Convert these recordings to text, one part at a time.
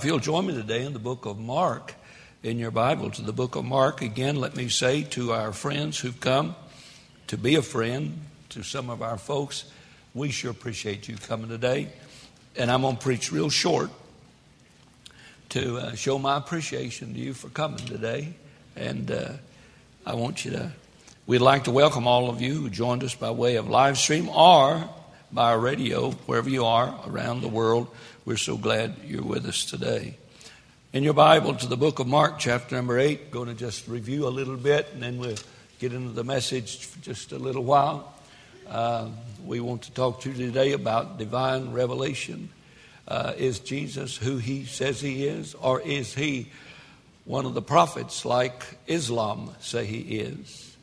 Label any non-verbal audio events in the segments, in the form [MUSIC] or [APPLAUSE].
If you'll join me today in the book of Mark, in your Bible, to the book of Mark, again, let me say to our friends who've come to be a friend to some of our folks, we sure appreciate you coming today. And I'm going to preach real short to uh, show my appreciation to you for coming today. And uh, I want you to, we'd like to welcome all of you who joined us by way of live stream or by radio, wherever you are around the world. We're so glad you're with us today. In your Bible, to the book of Mark, chapter number 8, going to just review a little bit and then we'll get into the message for just a little while. Uh, we want to talk to you today about divine revelation. Uh, is Jesus who he says he is, or is he one of the prophets like Islam say he is?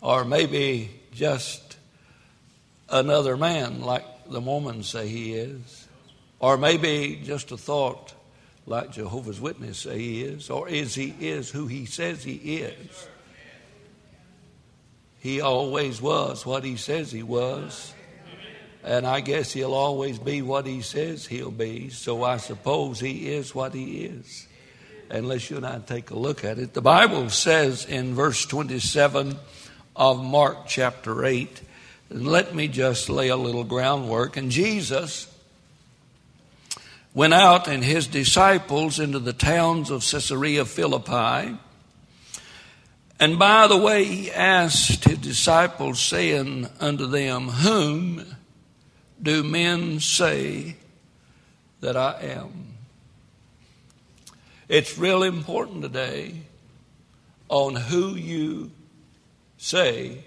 Or maybe just another man like the Mormons say he is? Or maybe just a thought like Jehovah's Witness say he is, or is he is who he says he is. He always was what he says he was. And I guess he'll always be what he says he'll be. So I suppose he is what he is. Unless you and I take a look at it. The Bible says in verse 27 of Mark chapter 8, and let me just lay a little groundwork. And Jesus went out and his disciples into the towns of Caesarea Philippi. And by the way, he asked his disciples, saying unto them, Whom do men say that I am? It's really important today on who you say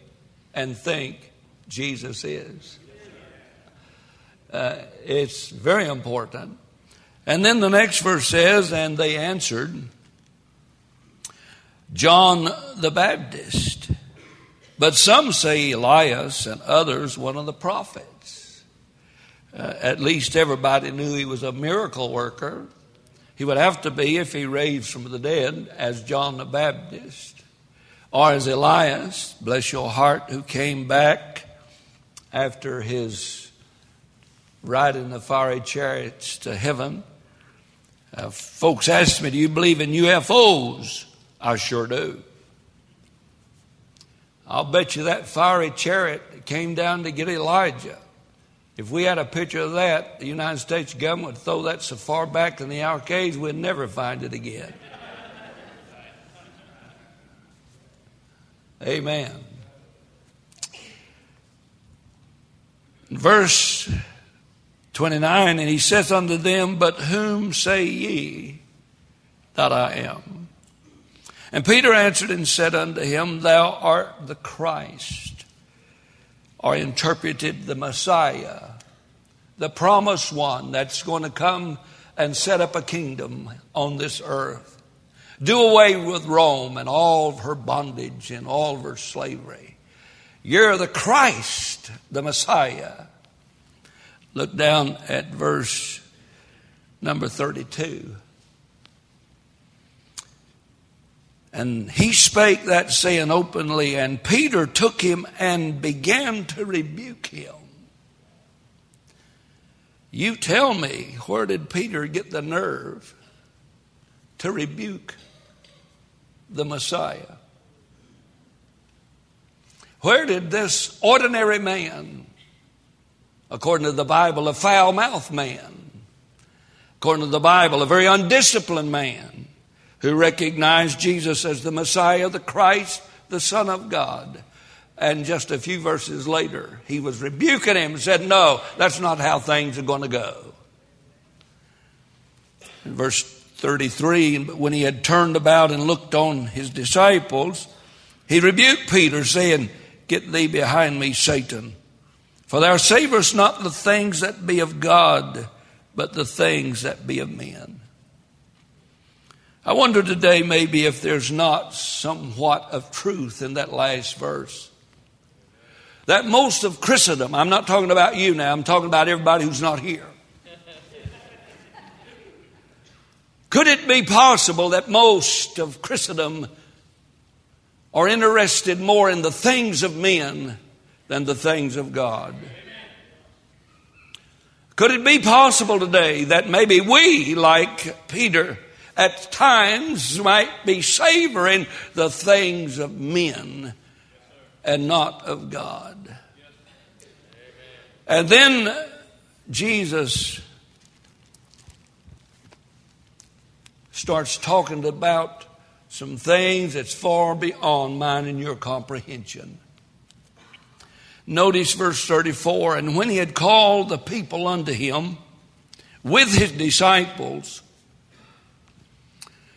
and think Jesus is. Uh, it's very important. And then the next verse says, And they answered, John the Baptist. But some say Elias, and others one of the prophets. Uh, at least everybody knew he was a miracle worker. He would have to be if he raised from the dead as John the Baptist, or as Elias, bless your heart, who came back after his ride in the fiery chariots to heaven uh, folks ask me, Do you believe in UFOs? I sure do. I'll bet you that fiery chariot came down to get Elijah. If we had a picture of that, the United States government would throw that so far back in the arcades we'd never find it again. [LAUGHS] Amen. Verse 29, and he says unto them, But whom say ye that I am? And Peter answered and said unto him, Thou art the Christ, or interpreted the Messiah, the promised one that's going to come and set up a kingdom on this earth. Do away with Rome and all of her bondage and all of her slavery. You're the Christ, the Messiah. Look down at verse number 32. And he spake that saying openly, and Peter took him and began to rebuke him. You tell me, where did Peter get the nerve to rebuke the Messiah? Where did this ordinary man according to the Bible, a foul mouthed man. According to the Bible, a very undisciplined man who recognized Jesus as the Messiah, the Christ, the Son of God. And just a few verses later, he was rebuking him and said, No, that's not how things are going to go. In verse 33, when he had turned about and looked on his disciples, he rebuked Peter, saying, Get thee behind me, Satan. For thou savest not the things that be of God, but the things that be of men. I wonder today maybe if there's not somewhat of truth in that last verse. That most of Christendom, I'm not talking about you now, I'm talking about everybody who's not here. Could it be possible that most of Christendom are interested more in the things of men than the things of God. Could it be possible today that maybe we, like Peter, at times might be savoring the things of men and not of God? And then Jesus starts talking about some things that's far beyond mine and your comprehension. Notice verse 34 And when he had called the people unto him with his disciples,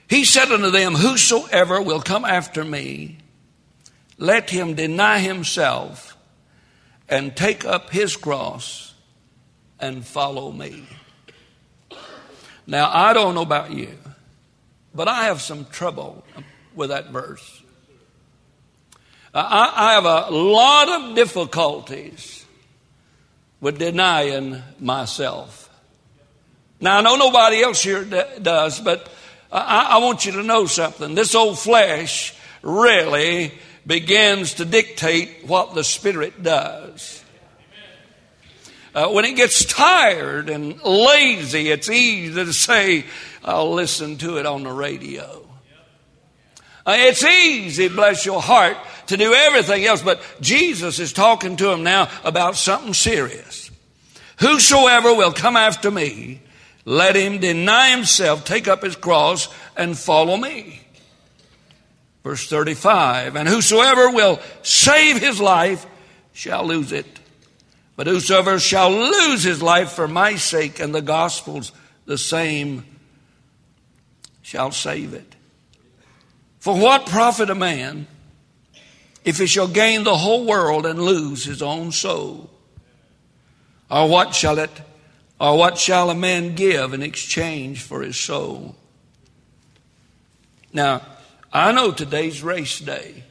he said unto them, Whosoever will come after me, let him deny himself and take up his cross and follow me. Now, I don't know about you, but I have some trouble with that verse. I, I have a lot of difficulties with denying myself. Now, I know nobody else here does, but I, I want you to know something. This old flesh really begins to dictate what the Spirit does. Uh, when it gets tired and lazy, it's easy to say, I'll listen to it on the radio. It's easy, bless your heart, to do everything else, but Jesus is talking to him now about something serious. Whosoever will come after me, let him deny himself, take up his cross, and follow me. Verse 35 And whosoever will save his life shall lose it. But whosoever shall lose his life for my sake and the gospel's, the same shall save it. For what profit a man if he shall gain the whole world and lose his own soul? Or what shall it, or what shall a man give in exchange for his soul? Now, I know today's race day.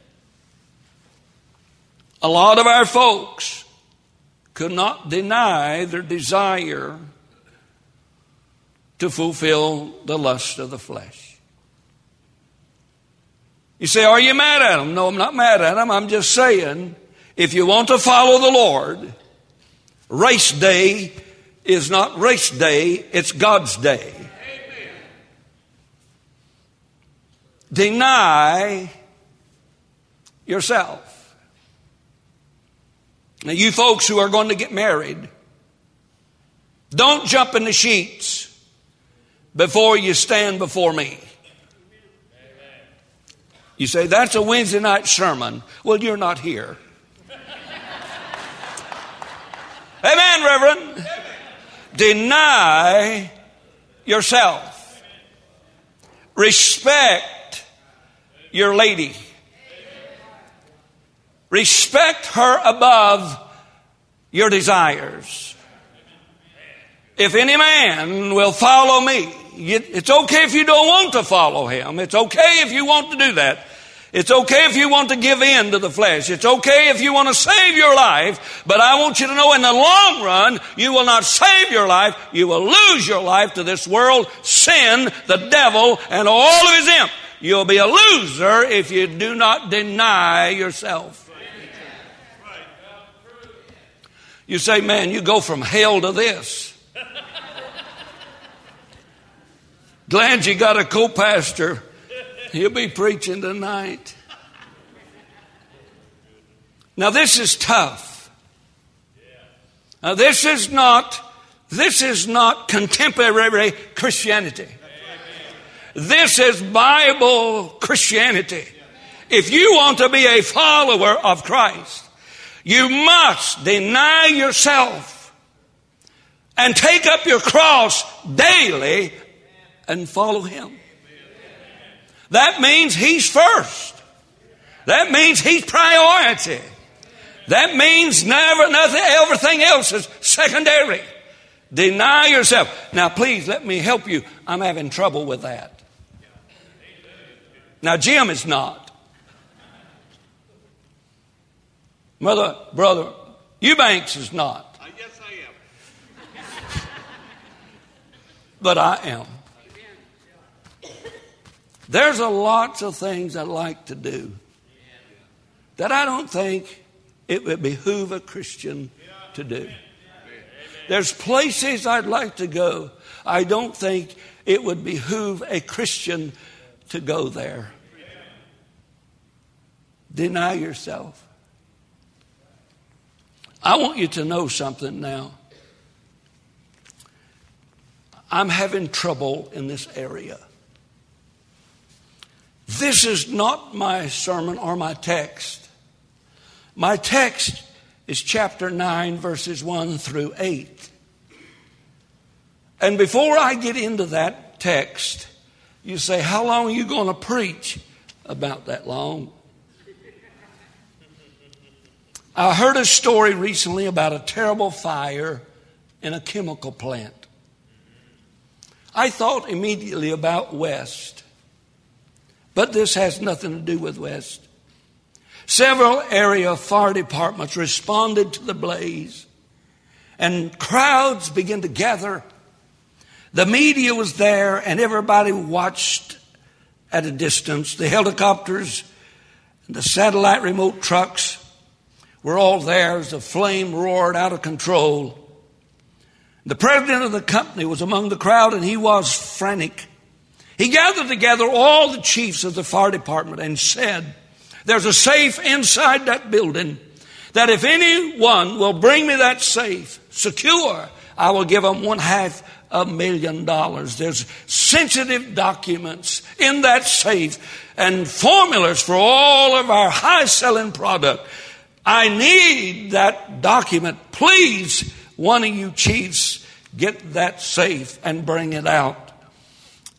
A lot of our folks could not deny their desire to fulfill the lust of the flesh. You say, Are you mad at them? No, I'm not mad at them. I'm just saying, if you want to follow the Lord, race day is not race day, it's God's day. deny yourself. Now, you folks who are going to get married, don't jump in the sheets before you stand before me. You say, that's a Wednesday night sermon. Well, you're not here. [LAUGHS] Amen, Reverend. Amen. Deny yourself. Respect your lady. Respect her above your desires. If any man will follow me, it's okay if you don't want to follow him. It's okay if you want to do that. It's okay if you want to give in to the flesh. It's okay if you want to save your life. But I want you to know in the long run, you will not save your life. You will lose your life to this world, sin, the devil, and all of his imp. You'll be a loser if you do not deny yourself. You say, man, you go from hell to this. Glad you got a co pastor. He'll be preaching tonight. Now, this is tough. Now, this is not, this is not contemporary Christianity. This is Bible Christianity. If you want to be a follower of Christ, you must deny yourself and take up your cross daily and follow Him. That means He's first. That means He's priority. That means never, nothing, everything else is secondary. Deny yourself. Now, please let me help you. I'm having trouble with that. Now, Jim is not. Mother, brother, Eubanks is not. Yes, I am. but I am. There's a lots of things I like to do that I don't think it would behoove a Christian to do. There's places I'd like to go. I don't think it would behoove a Christian to go there. Deny yourself. I want you to know something now. I'm having trouble in this area. This is not my sermon or my text. My text is chapter 9, verses 1 through 8. And before I get into that text, you say, How long are you going to preach? About that long. I heard a story recently about a terrible fire in a chemical plant. I thought immediately about West, but this has nothing to do with West. Several area fire departments responded to the blaze, and crowds began to gather. The media was there, and everybody watched at a distance. The helicopters, the satellite remote trucks were all there as the flame roared out of control. The president of the company was among the crowd, and he was frantic. He gathered together all the chiefs of the fire department and said, there's a safe inside that building that if anyone will bring me that safe secure, I will give them one half a million dollars. There's sensitive documents in that safe and formulas for all of our high selling product. I need that document. Please, one of you chiefs, get that safe and bring it out.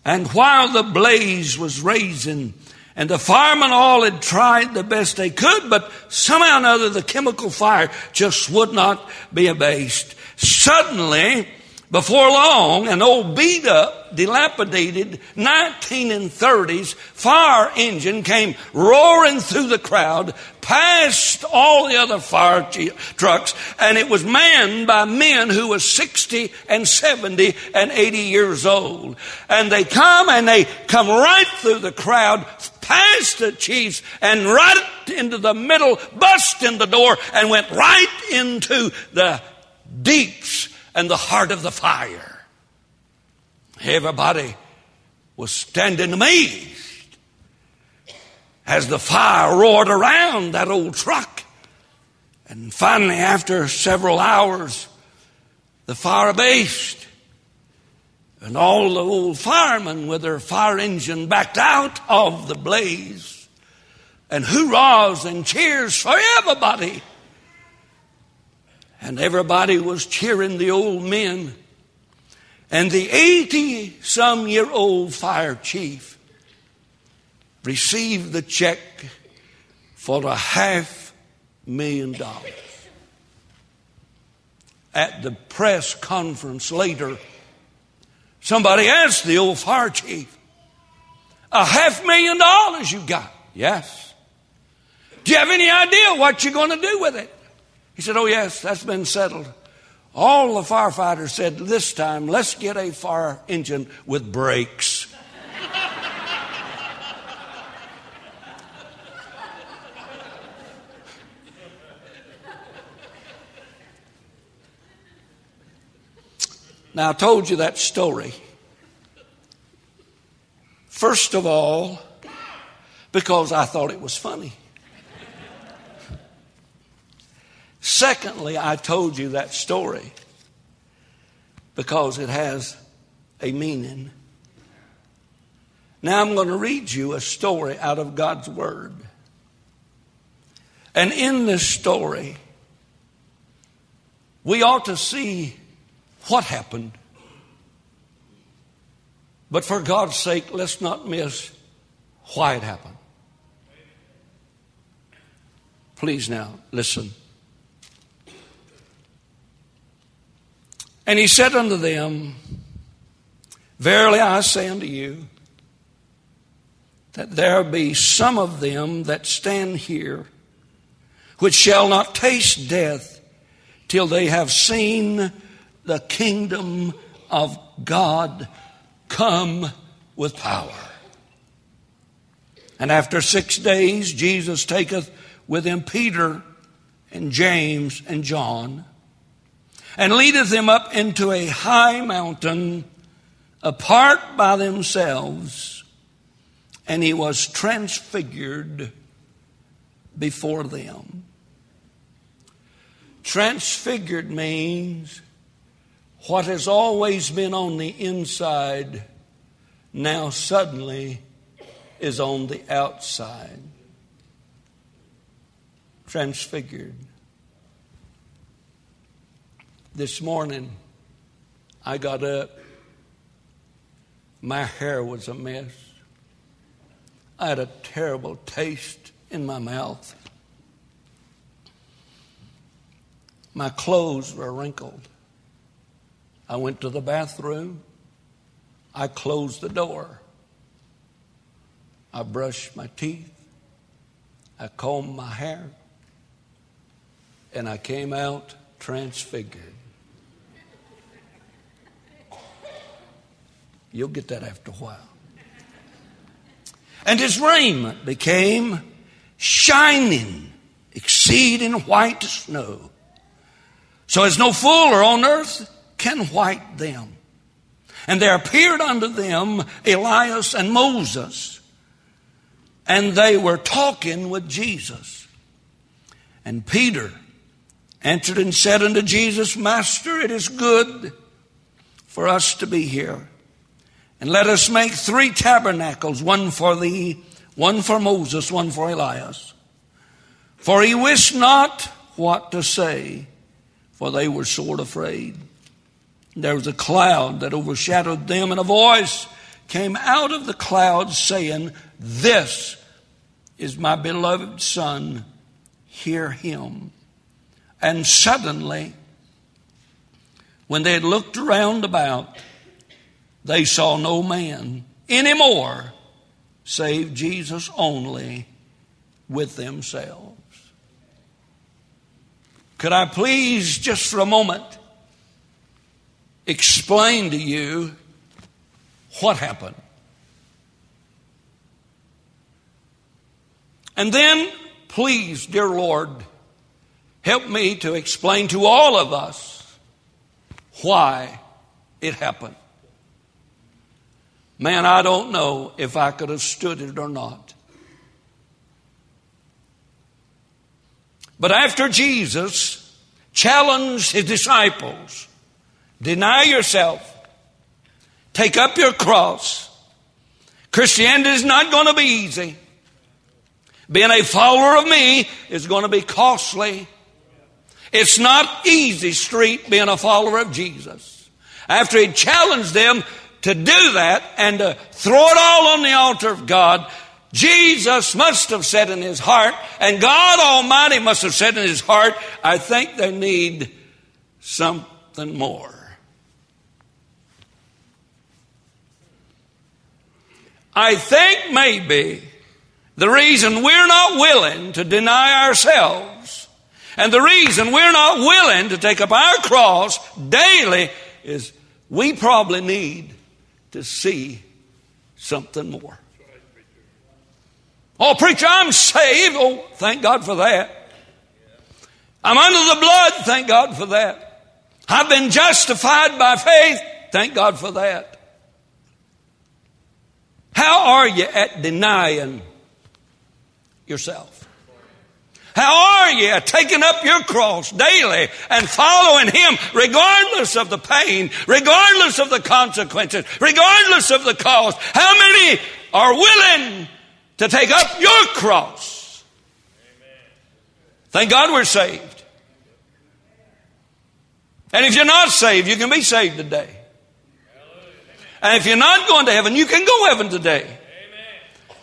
And while the blaze was raising, and the firemen all had tried the best they could, but somehow or another the chemical fire just would not be abased. Suddenly, before long, an old beat up, dilapidated 1930s fire engine came roaring through the crowd, past all the other fire trucks, and it was manned by men who were 60 and 70 and 80 years old. And they come and they come right through the crowd, past the chiefs, and right into the middle, bust in the door, and went right into the deeps and the heart of the fire. Everybody was standing amazed as the fire roared around that old truck. And finally, after several hours, the fire abased. And all the old firemen with their fire engine backed out of the blaze. And hurrahs and cheers for everybody and everybody was cheering the old men. And the 80 some year old fire chief received the check for a half million dollars. At the press conference later, somebody asked the old fire chief, A half million dollars you got? Yes. Do you have any idea what you're going to do with it? He said, Oh, yes, that's been settled. All the firefighters said, This time, let's get a fire engine with brakes. now, I told you that story. First of all, because I thought it was funny. Secondly, I told you that story because it has a meaning. Now I'm going to read you a story out of God's Word. And in this story, we ought to see what happened. But for God's sake, let's not miss why it happened. Please now, listen. And he said unto them, Verily I say unto you, that there be some of them that stand here which shall not taste death till they have seen the kingdom of God come with power. And after six days, Jesus taketh with him Peter and James and John and leadeth them up into a high mountain apart by themselves, and he was transfigured before them. Transfigured means what has always been on the inside now suddenly is on the outside. Transfigured. This morning, I got up. My hair was a mess. I had a terrible taste in my mouth. My clothes were wrinkled. I went to the bathroom. I closed the door. I brushed my teeth. I combed my hair. And I came out transfigured. You'll get that after a while. And his raiment became shining, exceeding white snow. So as no fuller on earth can white them. And there appeared unto them Elias and Moses, and they were talking with Jesus. And Peter answered and said unto Jesus, Master, it is good for us to be here. And let us make three tabernacles, one for thee, one for Moses, one for Elias. For he wist not what to say, for they were sore afraid. There was a cloud that overshadowed them, and a voice came out of the cloud saying, This is my beloved Son, hear him. And suddenly, when they had looked around about, they saw no man anymore save Jesus only with themselves. Could I please, just for a moment, explain to you what happened? And then, please, dear Lord, help me to explain to all of us why it happened. Man, I don't know if I could have stood it or not. But after Jesus challenged his disciples, deny yourself, take up your cross. Christianity is not going to be easy. Being a follower of me is going to be costly. It's not easy street being a follower of Jesus. After he challenged them, to do that and to throw it all on the altar of God, Jesus must have said in his heart, and God Almighty must have said in his heart, I think they need something more. I think maybe the reason we're not willing to deny ourselves and the reason we're not willing to take up our cross daily is we probably need to see something more. Oh, preacher, I'm saved. Oh, thank God for that. I'm under the blood. Thank God for that. I've been justified by faith. Thank God for that. How are you at denying yourself? How are you taking up your cross daily and following Him regardless of the pain, regardless of the consequences, regardless of the cost? How many are willing to take up your cross? Thank God we're saved. And if you're not saved, you can be saved today. And if you're not going to heaven, you can go heaven today.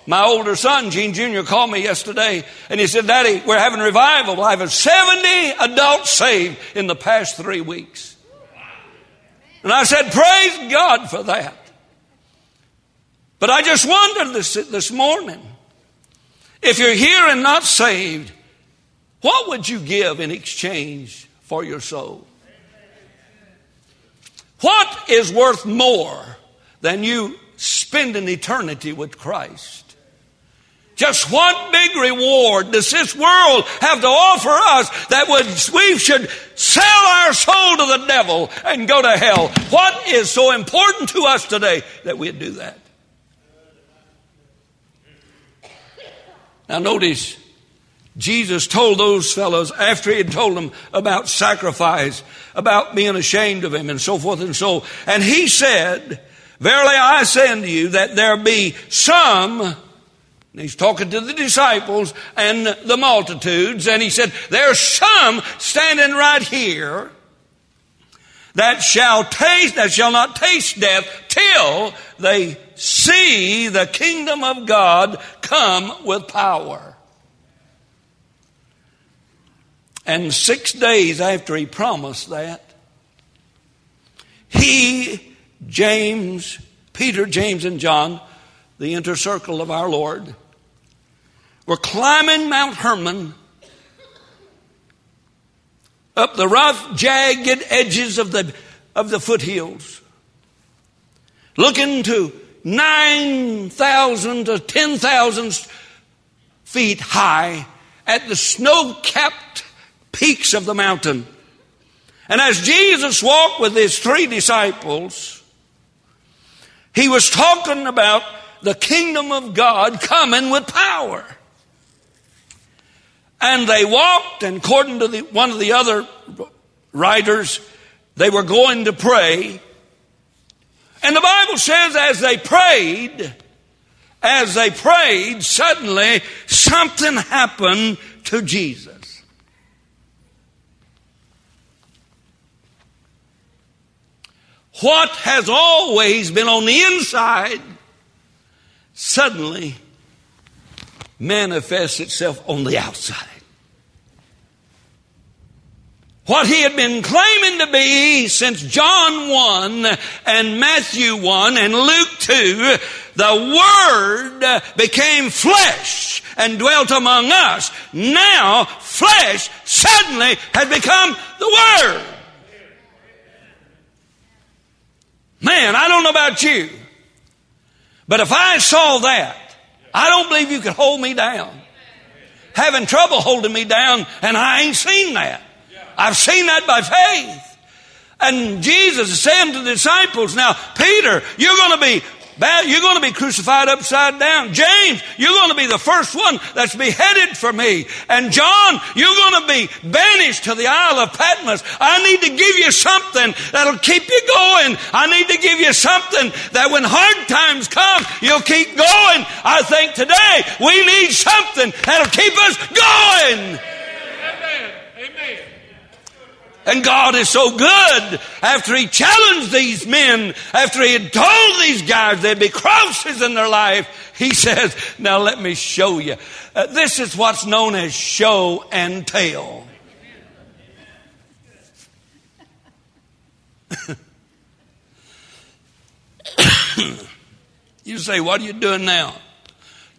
My older son, Gene Jr., called me yesterday and he said, Daddy, we're having revival. I have 70 adults saved in the past three weeks. And I said, Praise God for that. But I just wondered this, this morning if you're here and not saved, what would you give in exchange for your soul? What is worth more than you spending eternity with Christ? Just what big reward does this world have to offer us that would, we should sell our soul to the devil and go to hell? What is so important to us today that we'd do that? Now notice, Jesus told those fellows after he had told them about sacrifice, about being ashamed of him and so forth and so, and he said, Verily I say unto you that there be some He's talking to the disciples and the multitudes, and he said, There's some standing right here that shall taste, that shall not taste death till they see the kingdom of God come with power. And six days after he promised that, he, James, Peter, James, and John, the inner circle of our Lord, were climbing Mount Hermon up the rough, jagged edges of the, of the foothills, looking to 9,000 to 10,000 feet high at the snow capped peaks of the mountain. And as Jesus walked with his three disciples, he was talking about the kingdom of God coming with power. And they walked, and according to the, one of the other writers, they were going to pray. And the Bible says, as they prayed, as they prayed, suddenly something happened to Jesus. What has always been on the inside suddenly manifests itself on the outside. What he had been claiming to be since John 1 and Matthew 1 and Luke 2, the Word became flesh and dwelt among us. Now, flesh suddenly had become the Word. Man, I don't know about you, but if I saw that, I don't believe you could hold me down. Having trouble holding me down, and I ain't seen that. I've seen that by faith. And Jesus is saying to the disciples, now, Peter, you're going to be you're going to be crucified upside down. James, you're going to be the first one that's beheaded for me. And John, you're going to be banished to the Isle of Patmos. I need to give you something that'll keep you going. I need to give you something that when hard times come, you'll keep going. I think today we need something that'll keep us going. And God is so good. After He challenged these men, after He had told these guys there'd be crosses in their life, He [LAUGHS] says, Now let me show you. Uh, this is what's known as show and tell. [COUGHS] you say, What are you doing now?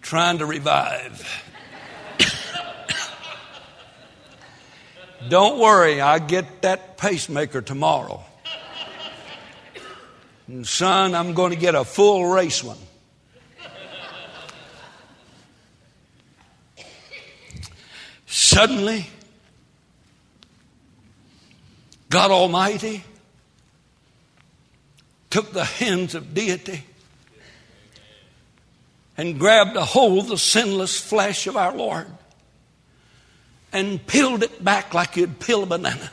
Trying to revive. Don't worry, I get that pacemaker tomorrow. And son, I'm going to get a full race one. Suddenly, God Almighty took the hands of deity and grabbed a hold of the sinless flesh of our Lord and peeled it back like you'd peel a banana.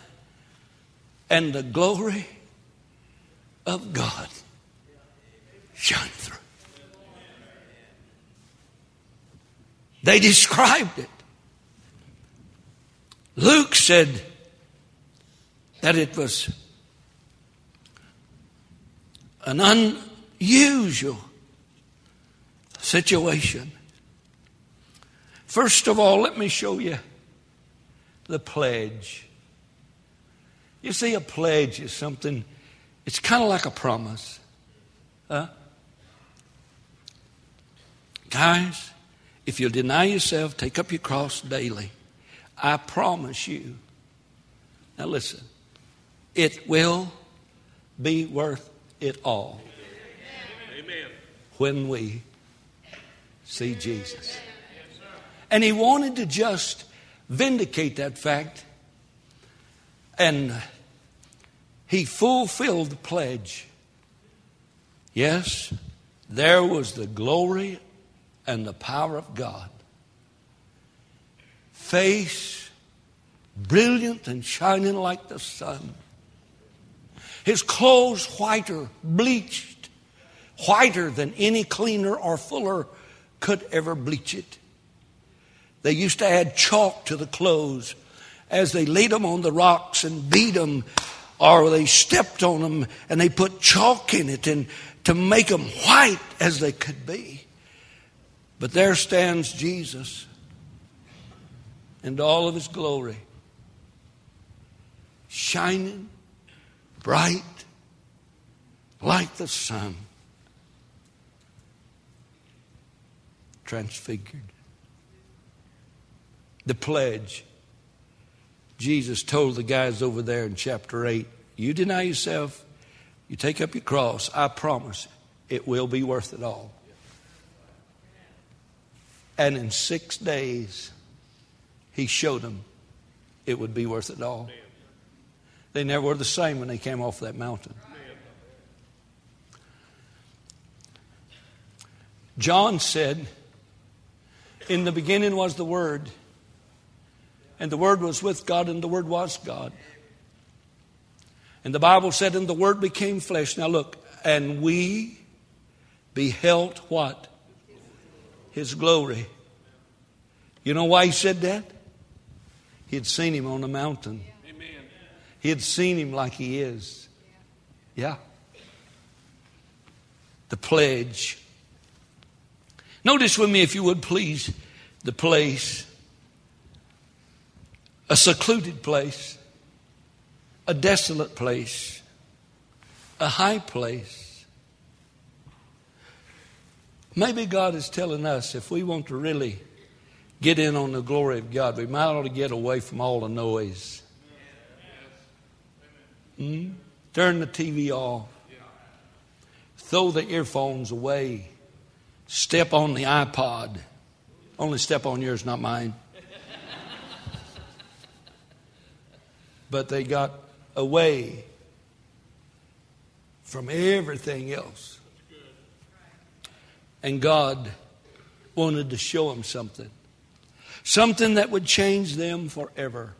And the glory of God shone through. They described it. Luke said that it was an unusual situation. First of all, let me show you the pledge. You see, a pledge is something, it's kind of like a promise. Huh? Guys, if you'll deny yourself, take up your cross daily, I promise you. Now listen, it will be worth it all. Amen. When we see Jesus. And he wanted to just vindicate that fact. And he fulfilled the pledge. Yes, there was the glory and the power of God. Face brilliant and shining like the sun. His clothes whiter, bleached, whiter than any cleaner or fuller could ever bleach it. They used to add chalk to the clothes as they laid them on the rocks and beat them, or they stepped on them and they put chalk in it and to make them white as they could be. But there stands Jesus and all of his glory, shining bright like the sun, transfigured. The pledge. Jesus told the guys over there in chapter 8 you deny yourself, you take up your cross, I promise it will be worth it all. And in six days, he showed them it would be worth it all. They never were the same when they came off that mountain. John said, In the beginning was the Word, and the Word was with God, and the Word was God. And the Bible said, And the Word became flesh. Now look, and we beheld what? His glory. You know why he said that? He had seen him on the mountain. He had seen him like he is. Yeah. The pledge. Notice with me, if you would please, the place. A secluded place, a desolate place, a high place. Maybe God is telling us if we want to really get in on the glory of God, we might ought to get away from all the noise. Hmm? Turn the TV off. Throw the earphones away. Step on the iPod. Only step on yours, not mine. But they got away from everything else. And God wanted to show them something. Something that would change them forever.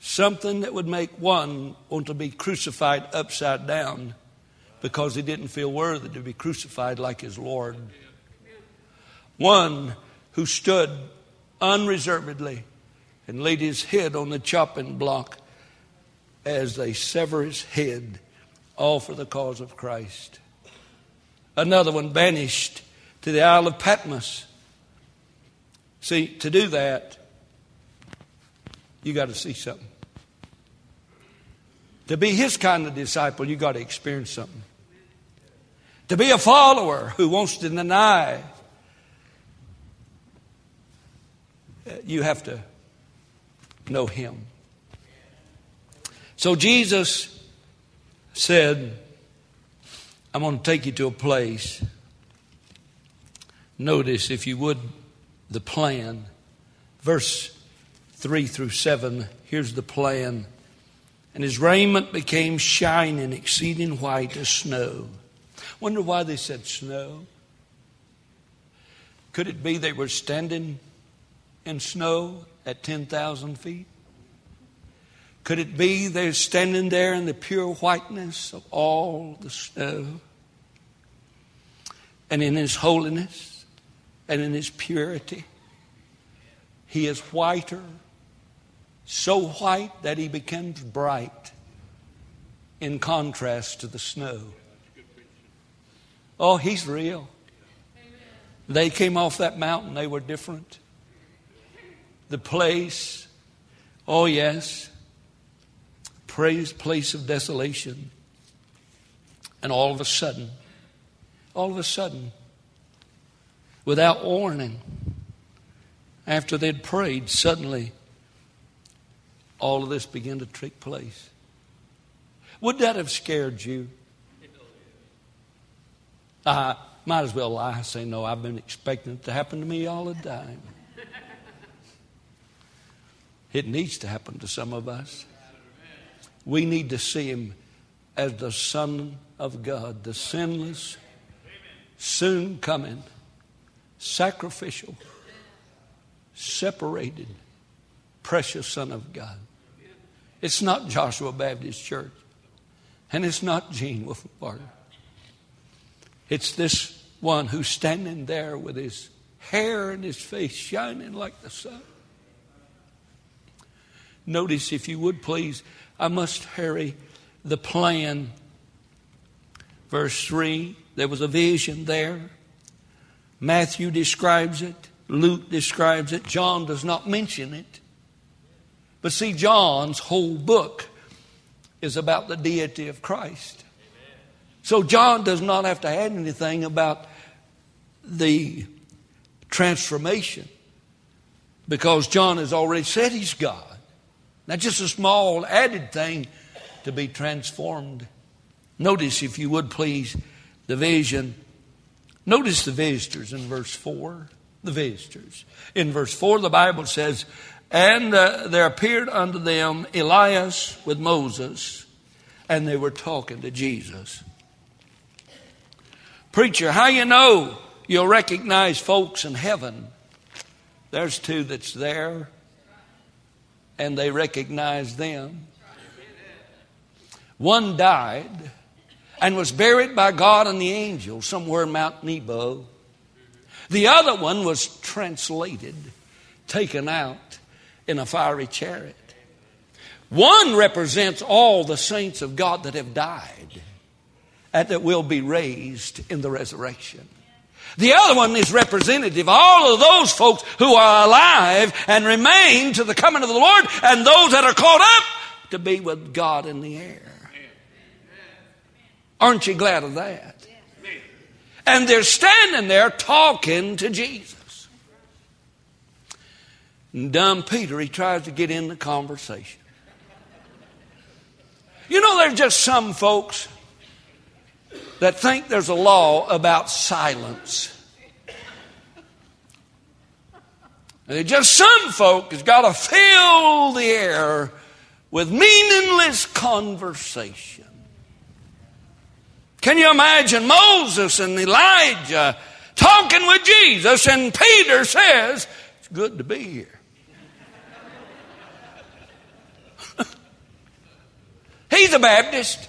Something that would make one want to be crucified upside down because he didn't feel worthy to be crucified like his Lord. One who stood unreservedly and laid his head on the chopping block as they sever his head, all for the cause of Christ. Another one banished to the Isle of Patmos. See, to do that, you got to see something. To be his kind of disciple, you got to experience something. To be a follower who wants to deny, you have to know him. So Jesus said, I'm going to take you to a place. Notice, if you would, the plan. Verse 3 through 7, here's the plan. And his raiment became shining, exceeding white as snow. Wonder why they said snow? Could it be they were standing in snow at 10,000 feet? Could it be they're standing there in the pure whiteness of all the snow? And in his holiness and in his purity, he is whiter so white that he becomes bright in contrast to the snow. Oh, he's real. They came off that mountain, they were different. The place, oh, yes, praise place of desolation. And all of a sudden, all of a sudden, without warning, after they'd prayed, suddenly all of this began to take place. Would that have scared you? I might as well lie and say, No, I've been expecting it to happen to me all the time. It needs to happen to some of us. We need to see him as the Son of God, the sinless, soon coming, sacrificial, separated, precious Son of God. It's not Joshua Baptist Church, and it's not Gene Wolfenbarger. It's this one who's standing there with his hair and his face shining like the sun. Notice, if you would please, I must hurry the plan. Verse 3 there was a vision there. Matthew describes it, Luke describes it, John does not mention it. But see, John's whole book is about the deity of Christ. So John does not have to add anything about the transformation because John has already said he's God. Now, just a small added thing to be transformed. Notice, if you would please, the vision. Notice the visitors in verse 4. The visitors. In verse 4, the Bible says, And uh, there appeared unto them Elias with Moses, and they were talking to Jesus. Preacher, how you know you'll recognize folks in heaven? There's two that's there, and they recognize them. One died and was buried by God and the angels somewhere in Mount Nebo. The other one was translated, taken out in a fiery chariot. One represents all the saints of God that have died and that will be raised in the resurrection. The other one is representative of all of those folks who are alive and remain to the coming of the Lord and those that are caught up to be with God in the air. Aren't you glad of that? And they're standing there talking to Jesus. And dumb Peter, he tries to get in the conversation. You know, there's just some folks that think there's a law about silence. And just some folk has got to fill the air with meaningless conversation. Can you imagine Moses and Elijah talking with Jesus, and Peter says, It's good to be here. [LAUGHS] He's a Baptist.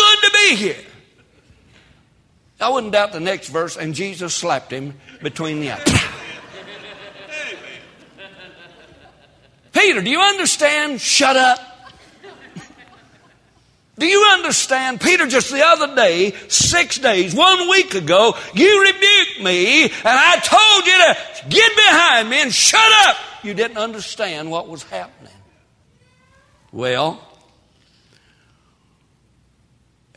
Good to be here. I wouldn't doubt the next verse, and Jesus slapped him between the eyes. [LAUGHS] Peter, do you understand? Shut up. Do you understand? Peter, just the other day, six days, one week ago, you rebuked me and I told you to get behind me and shut up. You didn't understand what was happening. Well,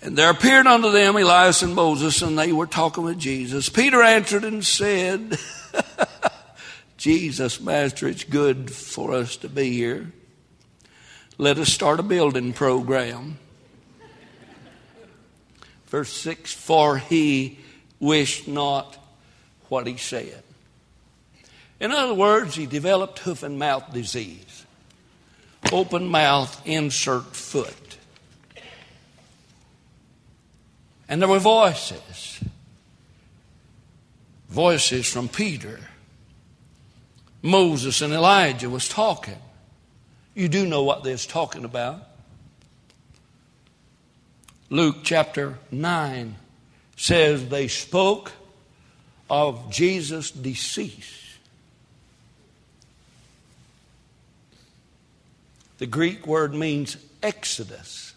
and there appeared unto them Elias and Moses, and they were talking with Jesus. Peter answered and said, [LAUGHS] Jesus, Master, it's good for us to be here. Let us start a building program. Verse 6 For he wished not what he said. In other words, he developed hoof and mouth disease. Open mouth, insert foot. And there were voices. Voices from Peter. Moses and Elijah was talking. You do know what they're talking about. Luke chapter 9 says they spoke of Jesus' decease. The Greek word means exodus.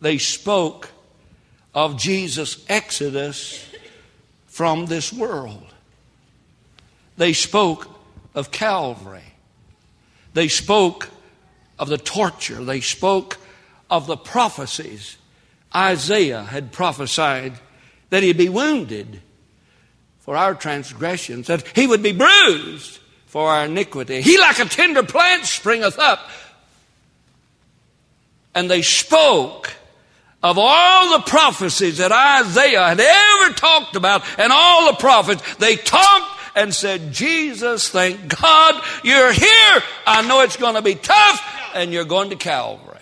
They spoke of Jesus' exodus from this world. They spoke of Calvary. They spoke of the torture. They spoke of the prophecies Isaiah had prophesied that he'd be wounded for our transgressions, that he would be bruised for our iniquity. He, like a tender plant, springeth up. And they spoke of all the prophecies that Isaiah had ever talked about and all the prophets. They talked and said, Jesus, thank God you're here. I know it's going to be tough, and you're going to Calvary.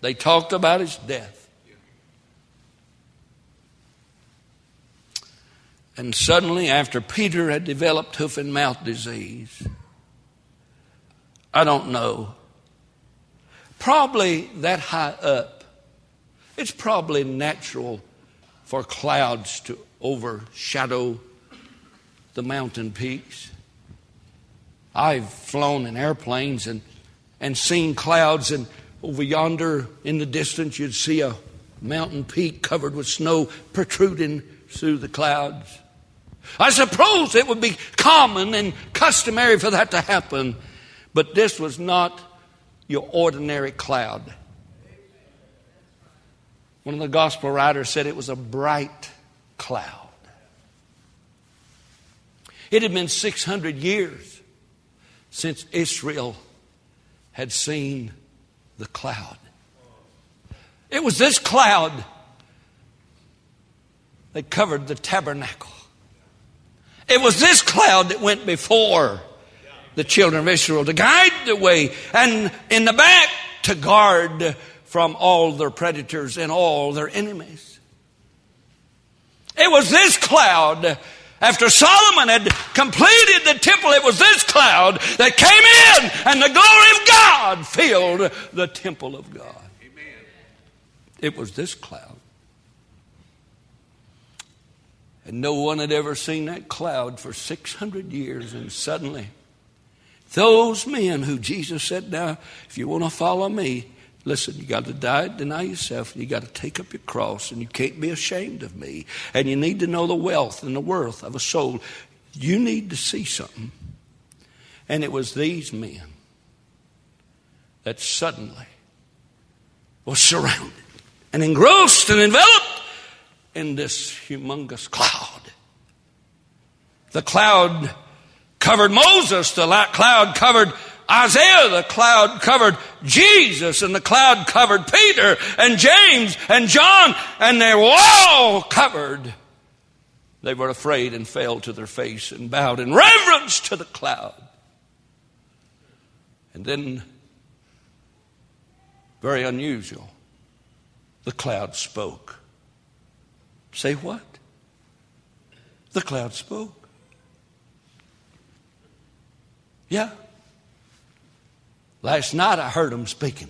They talked about his death. And suddenly, after Peter had developed hoof and mouth disease, I don't know, probably that high up, it's probably natural for clouds to overshadow the mountain peaks. I've flown in airplanes and, and seen clouds, and over yonder in the distance, you'd see a mountain peak covered with snow protruding through the clouds. I suppose it would be common and customary for that to happen, but this was not your ordinary cloud. One of the gospel writers said it was a bright cloud. It had been 600 years since Israel had seen the cloud. It was this cloud that covered the tabernacle. It was this cloud that went before the children of Israel to guide the way, and in the back to guard from all their predators and all their enemies. It was this cloud. After Solomon had completed the temple, it was this cloud that came in and the glory of God filled the temple of God. Amen. It was this cloud. And no one had ever seen that cloud for 600 years, and suddenly, those men who Jesus said, Now, if you want to follow me, listen, you got to die, deny yourself, and you got to take up your cross, and you can't be ashamed of me. And you need to know the wealth and the worth of a soul. You need to see something. And it was these men that suddenly was surrounded and engrossed and enveloped in this humongous cloud. The cloud covered Moses, the cloud covered Isaiah, the cloud covered Jesus, and the cloud covered Peter and James and John, and they were all covered. They were afraid and fell to their face and bowed in reverence to the cloud. And then, very unusual, the cloud spoke. Say what? The cloud spoke. Yeah. Last night I heard them speaking.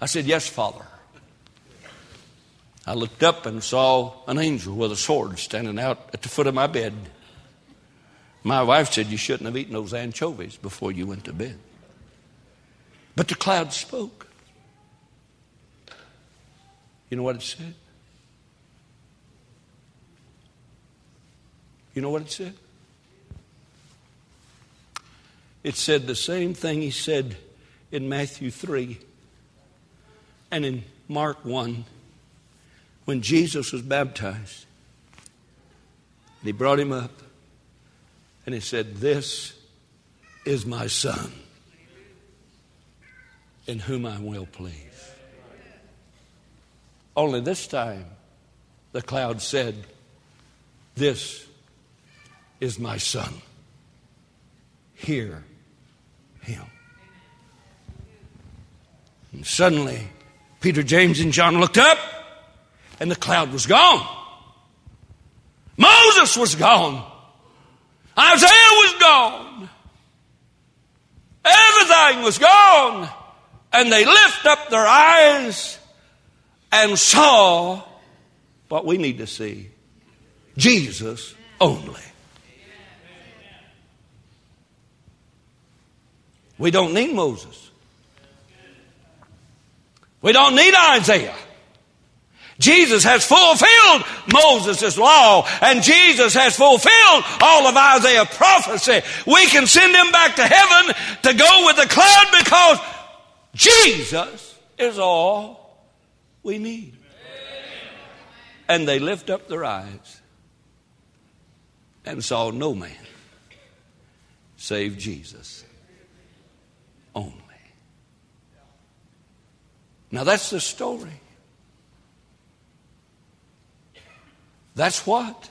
I said, Yes, Father. I looked up and saw an angel with a sword standing out at the foot of my bed. My wife said, You shouldn't have eaten those anchovies before you went to bed. But the cloud spoke. You know what it said? You know what it said? It said the same thing he said in Matthew 3 and in Mark 1 when Jesus was baptized. And He brought him up and he said, This is my son in whom I am well pleased. Only this time, the cloud said, This is my son. Hear him. And suddenly, Peter, James, and John looked up, and the cloud was gone. Moses was gone. Isaiah was gone. Everything was gone. And they lift up their eyes and saw what we need to see Jesus only. We don't need Moses. We don't need Isaiah. Jesus has fulfilled Moses' law and Jesus has fulfilled all of Isaiah's prophecy. We can send him back to heaven to go with the cloud because Jesus is all we need. And they lift up their eyes and saw no man save Jesus only. Now that's the story. That's what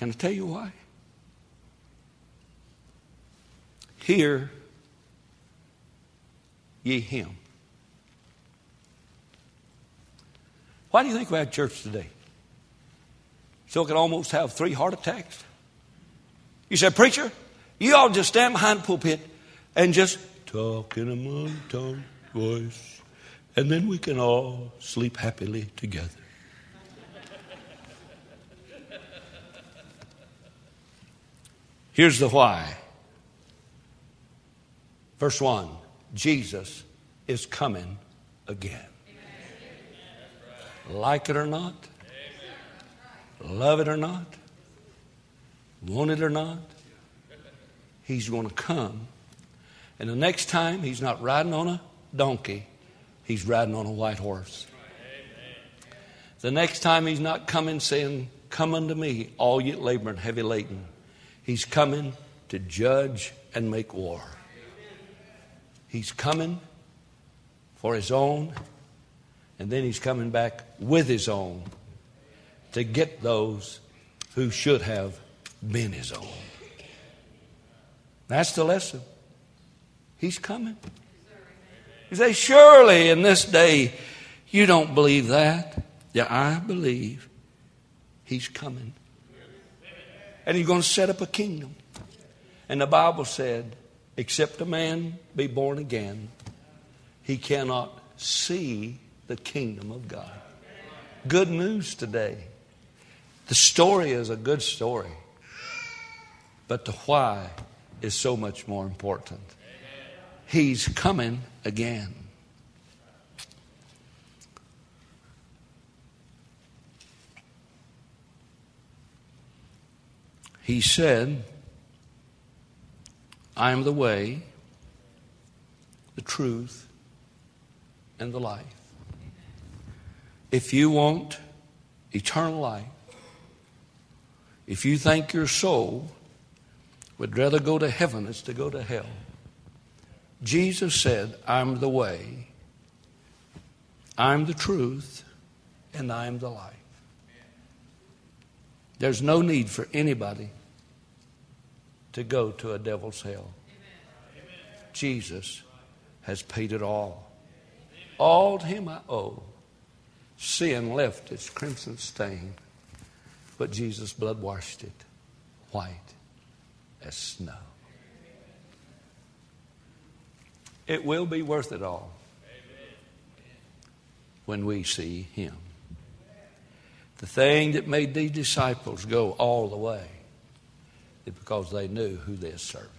Can I tell you why? Hear ye him. Why do you think we had church today? So it could almost have three heart attacks? You said, Preacher, you all just stand behind the pulpit and just talk in a monotone voice, and then we can all sleep happily together. Here's the why. Verse 1 Jesus is coming again. Like it or not, love it or not, want it or not, he's going to come. And the next time, he's not riding on a donkey, he's riding on a white horse. The next time, he's not coming saying, Come unto me, all ye labor and heavy laden. He's coming to judge and make war. He's coming for his own, and then he's coming back with his own to get those who should have been his own. That's the lesson. He's coming. You say, surely in this day you don't believe that. Yeah, I believe he's coming. And he's going to set up a kingdom. And the Bible said, except a man be born again, he cannot see the kingdom of God. Good news today. The story is a good story, but the why is so much more important. He's coming again. He said, I am the way, the truth, and the life. If you want eternal life, if you think your soul would rather go to heaven as to go to hell, Jesus said, I'm the way, I'm the truth, and I'm the life. There's no need for anybody to go to a devil's hell. Jesus has paid it all. All to him I owe. Sin left its crimson stain, but Jesus' blood washed it white as snow. It will be worth it all when we see him. The thing that made these disciples go all the way is because they knew who they're serving.